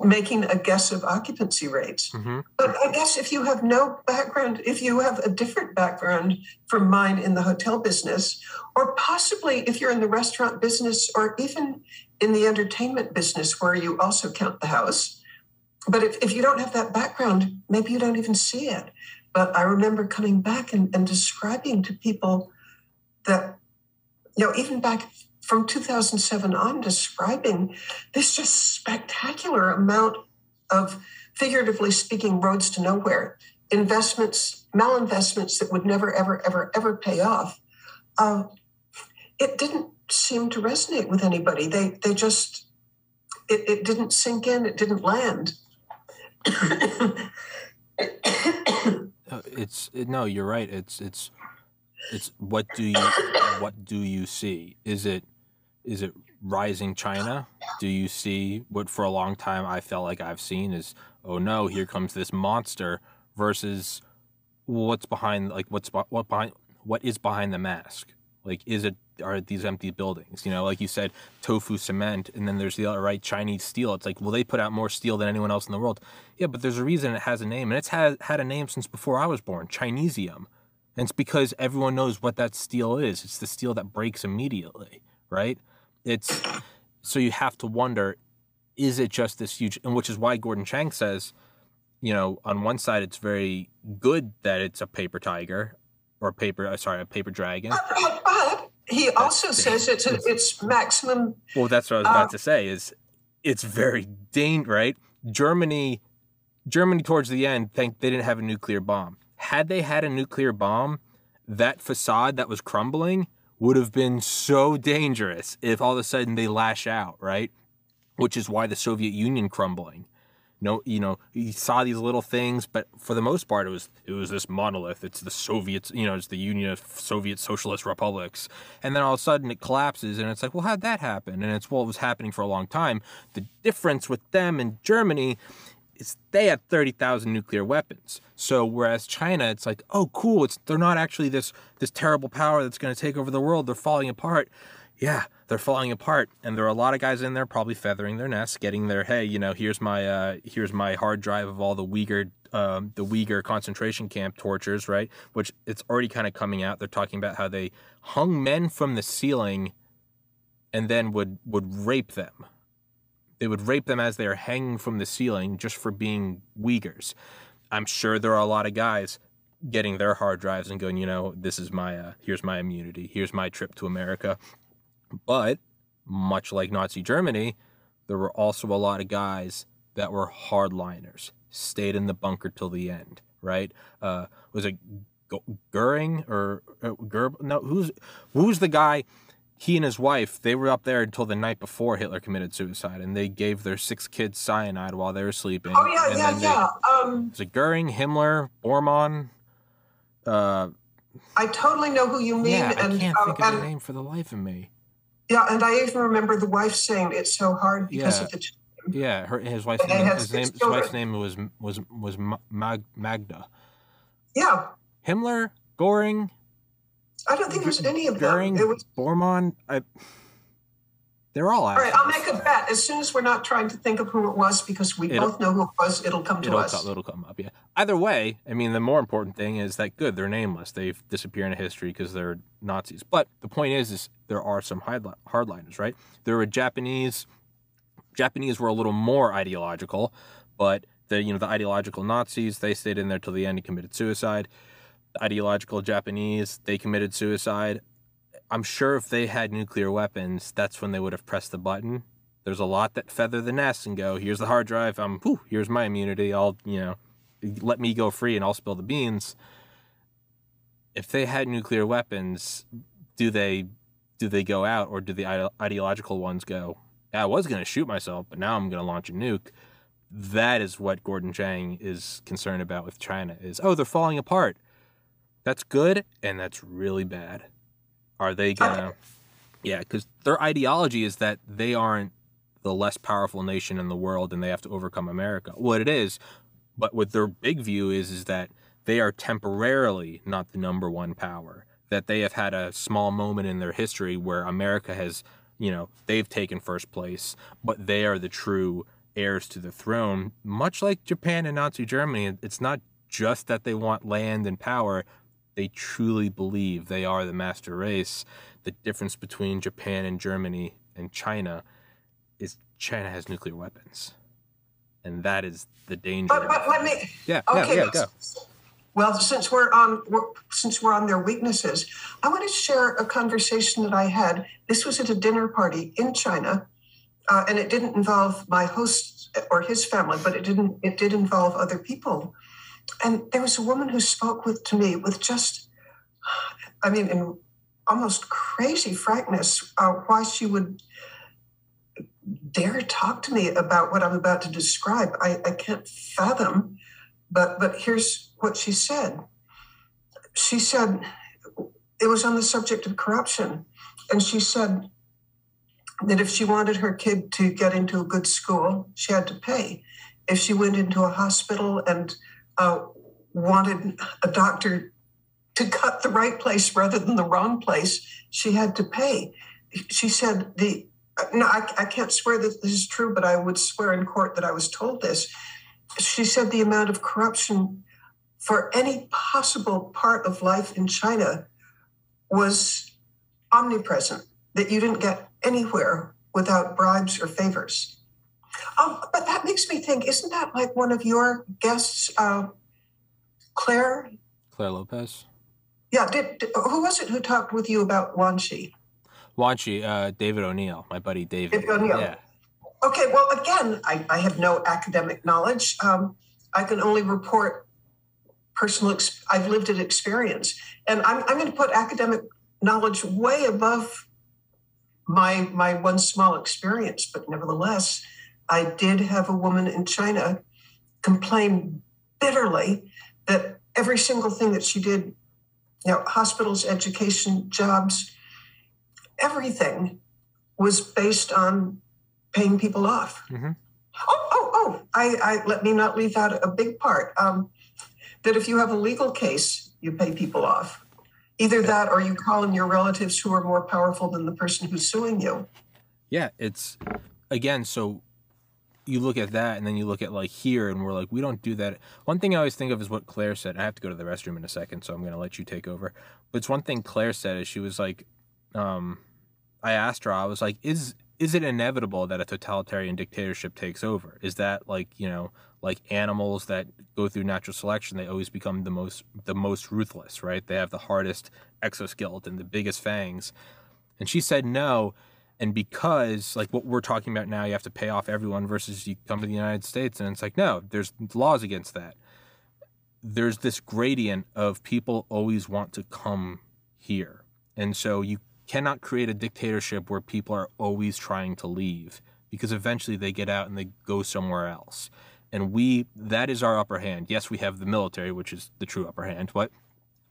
[SPEAKER 2] making a guess of occupancy rates. Mm-hmm. But I guess if you have no background, if you have a different background from mine in the hotel business, or possibly if you're in the restaurant business or even in the entertainment business where you also count the house, but if, if you don't have that background, maybe you don't even see it. But I remember coming back and, and describing to people that, you know, even back from 2007 on, describing this just spectacular amount of, figuratively speaking, roads to nowhere, investments, malinvestments that would never, ever, ever, ever pay off. Uh, it didn't seem to resonate with anybody. They, they just, it, it didn't sink in, it didn't land.
[SPEAKER 1] Uh, it's it, no, you're right. It's it's it's what do you what do you see? Is it is it rising China? Do you see what for a long time I felt like I've seen is oh no, here comes this monster versus what's behind like what's what behind what is behind the mask? Like is it are these empty buildings? You know, like you said, tofu cement, and then there's the other right Chinese steel. It's like, well, they put out more steel than anyone else in the world. Yeah, but there's a reason it has a name, and it's had had a name since before I was born, Chinesium, and it's because everyone knows what that steel is. It's the steel that breaks immediately, right? It's so you have to wonder, is it just this huge? And which is why Gordon Chang says, you know, on one side, it's very good that it's a paper tiger or a paper, uh, sorry, a paper dragon.
[SPEAKER 2] But he also says it's a, it's maximum.
[SPEAKER 1] Well, that's what I was about uh, to say. Is it's very dangerous, right? Germany, Germany towards the end, think they didn't have a nuclear bomb. Had they had a nuclear bomb, that facade that was crumbling would have been so dangerous if all of a sudden they lash out, right? Which is why the Soviet Union crumbling. No you know you saw these little things but for the most part it was it was this monolith. It's the soviets you know it's the union of soviet socialist republics. And then all of a sudden it collapses and it's like well how'd that happen? And it's well it was happening for a long time. The difference with them and germany is they had 30,000 nuclear weapons. So whereas China, it's like, oh, cool, it's they're not actually this this terrible power that's going to take over the world. They're falling apart yeah, they're falling apart, and there are a lot of guys in there probably feathering their nests, getting their hey, you know, here's my uh, here's my hard drive of all the Uyghur um, the Uyghur concentration camp tortures, right? Which it's already kind of coming out. They're talking about how they hung men from the ceiling, and then would would rape them. They would rape them as they are hanging from the ceiling just for being Uyghurs. I'm sure there are a lot of guys getting their hard drives and going, you know, this is my uh, here's my immunity, here's my trip to America. But much like Nazi Germany, there were also a lot of guys that were hardliners, stayed in the bunker till the end, right? Uh, was it Goering or uh, Gerb? No, who's who's the guy? He and his wife, they were up there until the night before Hitler committed suicide, and they gave their six kids cyanide while they were sleeping.
[SPEAKER 2] Oh yeah, yeah, they, yeah. Um,
[SPEAKER 1] Goering, Himmler, Bormann? Uh,
[SPEAKER 2] I totally know who you mean.
[SPEAKER 1] Yeah,
[SPEAKER 2] and,
[SPEAKER 1] I can't uh, think of the name for the life of me.
[SPEAKER 2] Yeah, and I even remember the wife saying it's so hard because
[SPEAKER 1] yeah.
[SPEAKER 2] of the.
[SPEAKER 1] Yeah, her his wife's name, his, name, his wife's name was was was Mag, Magda.
[SPEAKER 2] Yeah.
[SPEAKER 1] Himmler, Goring.
[SPEAKER 2] I don't think there's any of
[SPEAKER 1] Goring,
[SPEAKER 2] them.
[SPEAKER 1] It was Bormann. I, they're all.
[SPEAKER 2] All right, I'll make a bet. As soon as we're not trying to think of who it was, because we it'll, both know who it was, it'll come to
[SPEAKER 1] it'll
[SPEAKER 2] us.
[SPEAKER 1] Come, it'll come up. Yeah. Either way, I mean, the more important thing is that good, they're nameless. They've disappeared in history because they're Nazis. But the point is, is there are some hardliners, right? There were Japanese. Japanese were a little more ideological, but the you know the ideological Nazis they stayed in there till the end and committed suicide. Ideological Japanese they committed suicide. I'm sure if they had nuclear weapons, that's when they would have pressed the button. There's a lot that feather the nest and go, here's the hard drive. Um, whew, here's my immunity. I'll, you know, let me go free and I'll spill the beans. If they had nuclear weapons, do they do they go out or do the ide- ideological ones go? I was going to shoot myself, but now I'm going to launch a nuke. That is what Gordon Chang is concerned about with China. Is oh, they're falling apart. That's good and that's really bad. Are they gonna? Yeah, because their ideology is that they aren't the less powerful nation in the world and they have to overcome America. What it is, but what their big view is, is that they are temporarily not the number one power. That they have had a small moment in their history where America has, you know, they've taken first place, but they are the true heirs to the throne. Much like Japan and Nazi Germany, it's not just that they want land and power, they truly believe they are the master race. The difference between Japan and Germany and China is China has nuclear weapons. And that is the danger.
[SPEAKER 2] But, but let me.
[SPEAKER 1] Yeah. Okay. Yeah, yeah, go.
[SPEAKER 2] Well, since we're on we're, since we're on their weaknesses, I want to share a conversation that I had. This was at a dinner party in China, uh, and it didn't involve my host or his family, but it didn't. It did involve other people. And there was a woman who spoke with to me with just, I mean, in almost crazy frankness, uh, why she would dare talk to me about what I'm about to describe. I, I can't fathom, but but here's what she said. She said it was on the subject of corruption, and she said that if she wanted her kid to get into a good school, she had to pay. If she went into a hospital and uh, wanted a doctor to cut the right place rather than the wrong place, she had to pay. She said the no, I, I can't swear that this is true, but I would swear in court that I was told this. She said the amount of corruption for any possible part of life in China was omnipresent, that you didn't get anywhere without bribes or favors. Um, but that makes me think, isn't that like one of your guests, uh, Clare?
[SPEAKER 1] Clare Lopez.
[SPEAKER 2] Yeah, did, did- who was it who talked with you about Wanshi?
[SPEAKER 1] Wanchi, uh, David O'Neill, my buddy David.
[SPEAKER 2] David O'Neill.
[SPEAKER 1] Yeah.
[SPEAKER 2] Okay, well, again, I, I have no academic knowledge. Um, I can only report personal, ex- I've lived it experience. And I'm, I'm going to put academic knowledge way above my, my one small experience. But nevertheless, I did have a woman in China complain bitterly that every single thing that she did, you know, hospitals, education, jobs, everything was based on paying people off.
[SPEAKER 1] Mhm.
[SPEAKER 2] Oh, oh, oh! I, I let me not leave out a big part. Um, that if you have a legal case, you pay people off. Either that, or you call in your relatives who are more powerful than the person who's suing you.
[SPEAKER 1] Yeah, it's again, so you look at that and then you look at like here and we're like, we don't do that. One thing I always think of is what Clare said. I have to go to the restroom in a second, so I'm gonna let you take over. But it's one thing Clare said is she was like, um, I asked her, I was like, is is it inevitable that a totalitarian dictatorship takes over? Is that like, you know, like animals that go through natural selection, they always become the most the most ruthless, right? They have the hardest exoskeleton, the biggest fangs. And she said no. And because like what we're talking about now, you have to pay off everyone versus you come to the United States and it's like, no, there's laws against that. There's this gradient of people always want to come here. And so you cannot create a dictatorship where people are always trying to leave because eventually they get out and they go somewhere else. And we that is our upper hand. Yes, we have the military, which is the true upper hand, but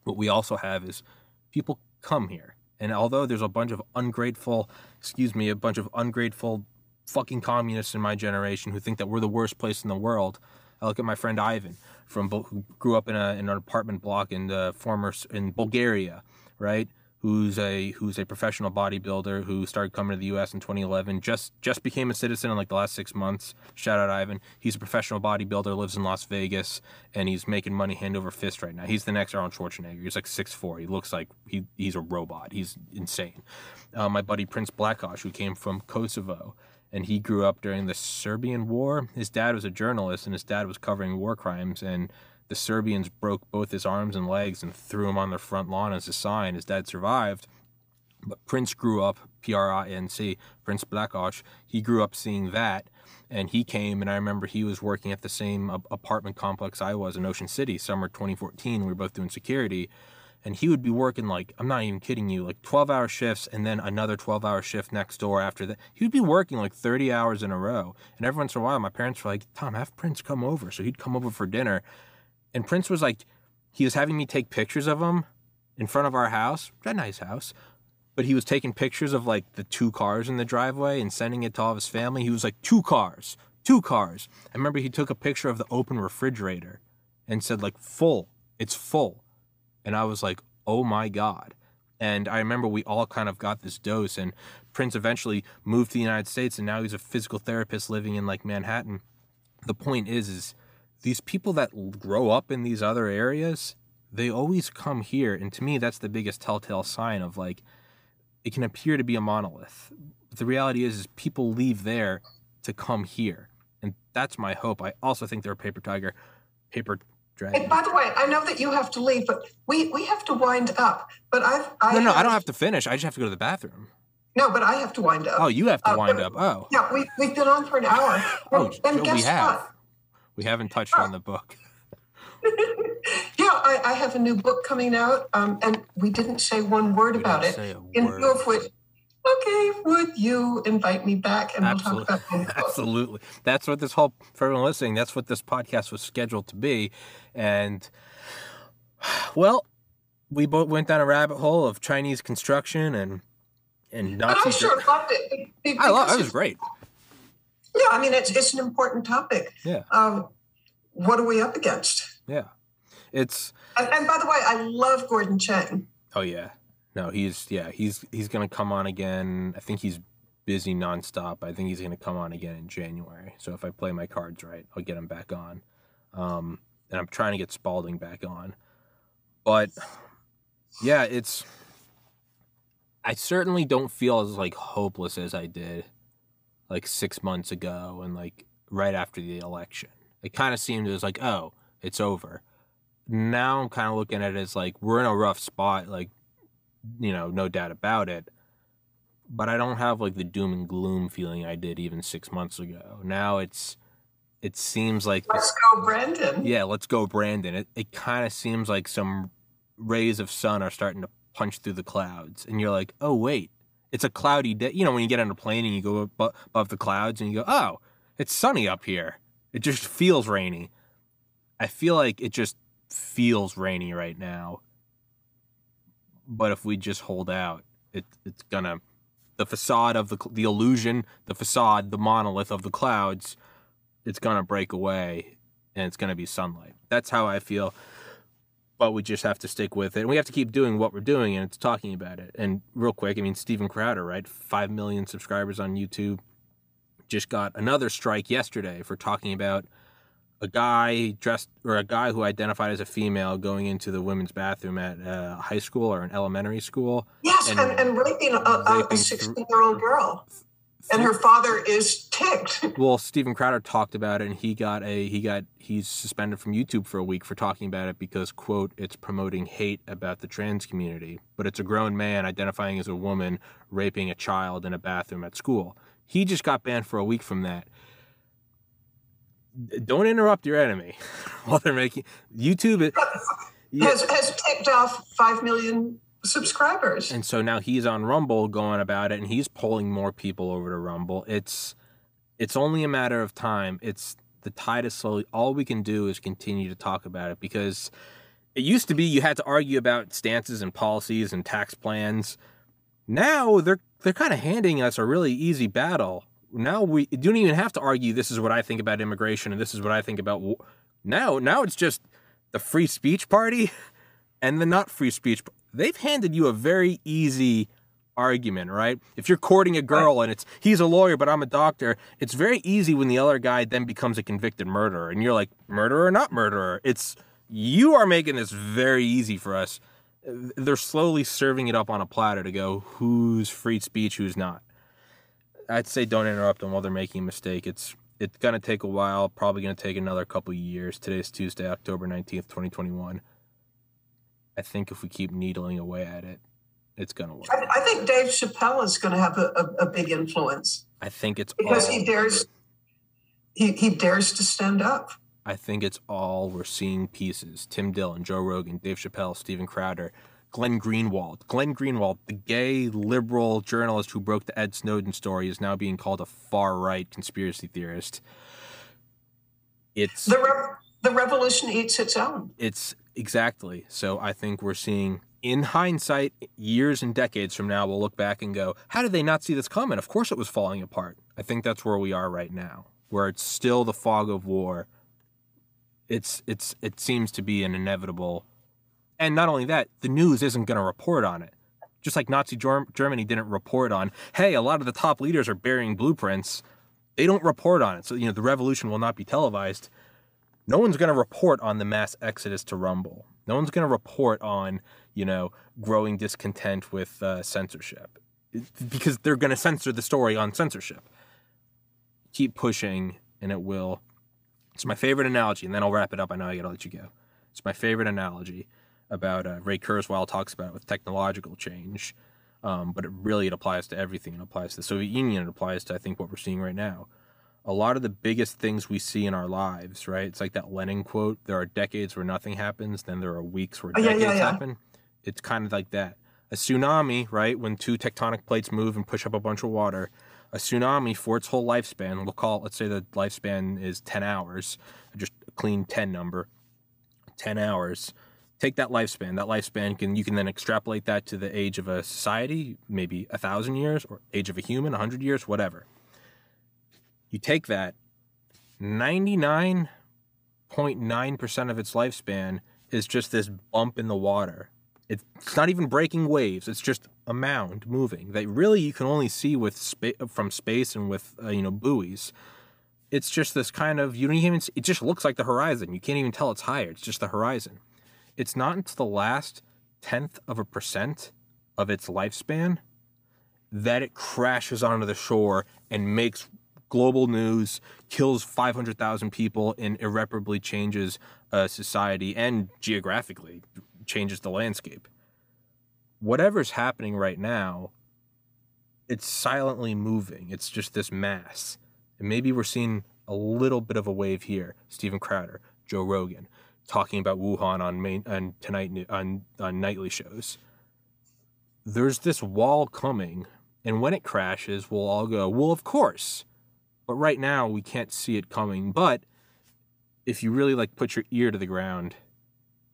[SPEAKER 1] what we also have is people come here. And although there's a bunch of ungrateful, excuse me, a bunch of ungrateful fucking communists in my generation who think that we're the worst place in the world, I look at my friend Ivan from who grew up in, a, in an apartment block in the former in Bulgaria, right? Who's a who's a professional bodybuilder who started coming to the U.S. in 2011. Just just became a citizen in like the last six months. Shout out Ivan. He's a professional bodybuilder, lives in Las Vegas, and he's making money hand over fist right now. He's the next Arnold Schwarzenegger. He's like 6'4". He looks like he he's a robot. He's insane. Uh, my buddy Prince Blackosh, who came from Kosovo, and he grew up during the Serbian War. His dad was a journalist, and his dad was covering war crimes. And the Serbians broke both his arms and legs and threw him on their front lawn as a sign. His dad survived. But Prince grew up, P R I N C, Prince Blackosh, he grew up seeing that. And he came, and I remember he was working at the same apartment complex I was in Ocean City, summer 2014. We were both doing security. And he would be working like, I'm not even kidding you, like 12 hour shifts and then another 12 hour shift next door after that. He would be working like 30 hours in a row. And every once in a while, my parents were like, Tom, have Prince come over. So he'd come over for dinner. And Prince was like, he was having me take pictures of him in front of our house, a nice house. But he was taking pictures of like the two cars in the driveway and sending it to all of his family. He was like, two cars, two cars. I remember he took a picture of the open refrigerator and said, like, full, it's full. And I was like, oh my God. And I remember we all kind of got this dose. And Prince eventually moved to the United States and now he's a physical therapist living in like Manhattan. The point is, is these people that grow up in these other areas, they always come here. And to me, that's the biggest telltale sign of like, it can appear to be a monolith. But the reality is, is people leave there to come here. And that's my hope. I also think they're a paper tiger, paper dragon.
[SPEAKER 2] Hey, by the way, I know that you have to leave, but we, we have to wind up. But I've I
[SPEAKER 1] No, no, I don't have to finish. I just have to go to the bathroom.
[SPEAKER 2] No, but I have to wind up.
[SPEAKER 1] Oh, you have to
[SPEAKER 2] Uh,
[SPEAKER 1] wind up. Oh,
[SPEAKER 2] Yeah, we we've been on for an hour.
[SPEAKER 1] oh,
[SPEAKER 2] and, and guess
[SPEAKER 1] we have.
[SPEAKER 2] what?
[SPEAKER 1] We haven't touched on the book.
[SPEAKER 2] Yeah, I, I have a new book coming out, um, and we didn't say one word
[SPEAKER 1] We
[SPEAKER 2] about it. In
[SPEAKER 1] word.
[SPEAKER 2] view of which, okay, would you invite me back and we'll talk about the book?
[SPEAKER 1] Absolutely. That's what this whole, for everyone listening, that's what this podcast was scheduled to be. And, well, we both went down a rabbit hole of Chinese construction and and not.
[SPEAKER 2] But I
[SPEAKER 1] Nazi.
[SPEAKER 2] sure loved it. be- be-
[SPEAKER 1] I love.
[SPEAKER 2] because
[SPEAKER 1] That was
[SPEAKER 2] it's-
[SPEAKER 1] great.
[SPEAKER 2] Yeah, I mean it's it's an important topic.
[SPEAKER 1] Yeah,
[SPEAKER 2] Um, what are we up against?
[SPEAKER 1] yeah. It's
[SPEAKER 2] And, and by the way, I love Gordon Chang.
[SPEAKER 1] oh yeah. No, he's yeah he's he's gonna come on again. I think he's busy nonstop. I think he's gonna come on again in January. So if I play my cards right, I'll get him back on. Um, and I'm trying to get Spalding back on. But yeah, it's I certainly don't feel as like hopeless as I did like six months ago and like right after the election. It kind of seemed it was like, oh, it's over. Now I'm kind of looking at it as like we're in a rough spot, like you know, no doubt about it. But I don't have like the doom and gloom feeling I did even six months ago. Now it's it seems like
[SPEAKER 2] let's go Brandon.
[SPEAKER 1] Yeah, let's go Brandon. It it kind of seems like some rays of sun are starting to punch through the clouds, and you're like, oh wait, it's a cloudy day. You know, when you get on a plane and you go above the clouds and you go, oh, it's sunny up here. It just feels rainy. I feel like it just feels rainy right now. But if we just hold out, it, it's gonna the facade of the the illusion, the facade, the monolith of the clouds, it's gonna break away, and it's gonna be sunlight. That's how I feel but we just have to stick with it. And we have to keep doing what we're doing, and it's talking about it. And real quick, I mean, Steven Crowder, right? Five million subscribers on YouTube, just got another strike yesterday for talking about a guy dressed or a guy who identified as a female going into the women's bathroom at a high school or an elementary school.
[SPEAKER 2] Yes, and, and, and raping a 16 year old girl and her father is ticked.
[SPEAKER 1] well, Steven Crowder talked about it, and he got a he got he's suspended from YouTube for a week for talking about it because quote it's promoting hate about the trans community. But it's a grown man identifying as a woman raping a child in a bathroom at school. He just got banned for a week from that. Don't interrupt your enemy while they're making YouTube. It,
[SPEAKER 2] has has ticked off five million subscribers.
[SPEAKER 1] And so now he's on Rumble going about it and he's pulling more people over to Rumble. It's it's only a matter of time. It's the tide is slowly all we can do is continue to talk about it because it used to be you had to argue about stances and policies and tax plans. Now they're they're kind of handing us a really easy battle. Now we don't even have to argue this is what I think about immigration and this is what I think about now now it's just the free speech party and the not free speech they've handed you a very easy argument, right? If you're courting a girl and it's he's a lawyer but I'm a doctor, it's very easy when the other guy then becomes a convicted murderer and you're like murderer or not murderer. It's you are making this very easy for us. They're slowly serving it up on a platter to go who's free speech, who's not. I'd say don't interrupt them while they're making a mistake. It's it's gonna take a while, probably gonna take another couple years. Today's Tuesday, October nineteenth, twenty twenty one. I think if we keep needling away at it, it's going to work.
[SPEAKER 2] I, I, think Dave Chappelle is going to have a, a, a big influence.
[SPEAKER 1] I think it's
[SPEAKER 2] because all, he dares he, he dares to stand up.
[SPEAKER 1] I think it's all we're seeing pieces. Tim Dillon, Joe Rogan, Dave Chappelle, Steven Crowder, Glenn Greenwald. Glenn Greenwald, the gay liberal journalist who broke the Ed Snowden story, is now being called a far right conspiracy theorist. It's
[SPEAKER 2] the re- the revolution eats its own.
[SPEAKER 1] It's Exactly. So I think we're seeing, in hindsight, years and decades from now, we'll look back and go, how did they not see this coming? Of course it was falling apart. I think that's where we are right now, where it's still the fog of war. It's it's it seems to be an inevitable, and not only that, the news isn't going to report on it. Just like Nazi Germany didn't report on, hey, a lot of the top leaders are burying blueprints. They don't report on it, so you know the revolution will not be televised no one's going to report on the mass exodus to Rumble. No one's going to report on, you know, growing discontent with uh, censorship because they're going to censor the story on censorship. Keep pushing, and it will. It's my favorite analogy, and then I'll wrap it up. I know I got to let you go. It's my favorite analogy about uh, Ray Kurzweil talks about it with technological change, um, but it really it applies to everything. It applies to the Soviet Union. It applies to I think what we're seeing right now a lot of the biggest things we see in our lives, right? It's like that Lenin quote there are decades where nothing happens, then there are weeks where decades yeah, yeah, yeah. happen. It's kind of like that. A tsunami, right? When two tectonic plates move and push up a bunch of water, a tsunami for its whole lifespan, we'll call let's say the lifespan is 10 hours, just a clean 10 number, 10 hours. Take that lifespan. That lifespan can you can then extrapolate that to the age of a society, maybe a thousand years, or age of a human, a hundred years, whatever you take that 99.9% of its lifespan is just this bump in the water. It's not even breaking waves. It's just a mound moving that really you can only see with spa- from space and with uh, you know buoys. It's just this kind of you don't even see, it just looks like the horizon. You can't even tell it's higher. It's just the horizon. It's not until the last tenth of a percent of its lifespan that it crashes onto the shore and makes global news, kills 500,000 people, and irreparably changes uh, society and geographically changes the landscape. Whatever's happening right now, it's silently moving. It's just this mass. And maybe we're seeing a little bit of a wave here. Steven Crowder, Joe Rogan, talking about Wuhan on main on tonight on, on nightly shows. There's this wall coming, and when it crashes, we'll all go, well, of course. But right now we can't see it coming. But if you really like put your ear to the ground,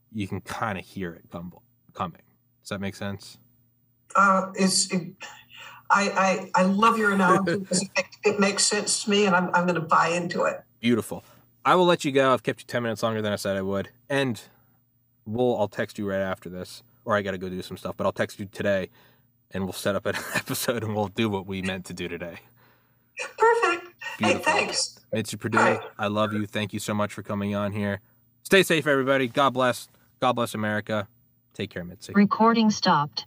[SPEAKER 1] you can kind of hear it come, coming. Does that make sense?
[SPEAKER 2] Uh, it's it, I, I I love your analogy because it, it, makes sense to me, and I'm I'm going to buy into it.
[SPEAKER 1] Beautiful. I will let you go. I've kept you ten minutes longer than I said I would, and we'll I'll text you right after this, or I got to go do some stuff. But I'll text you today, and we'll set up an episode, and we'll do what we meant to do today.
[SPEAKER 2] Perfect. Beautiful. Hey, thanks.
[SPEAKER 1] Mitzi Perdue, right. I love you. Thank you so much for coming on here. Stay safe, everybody. God bless. God bless America. Take care, Mitzi.
[SPEAKER 4] Recording stopped.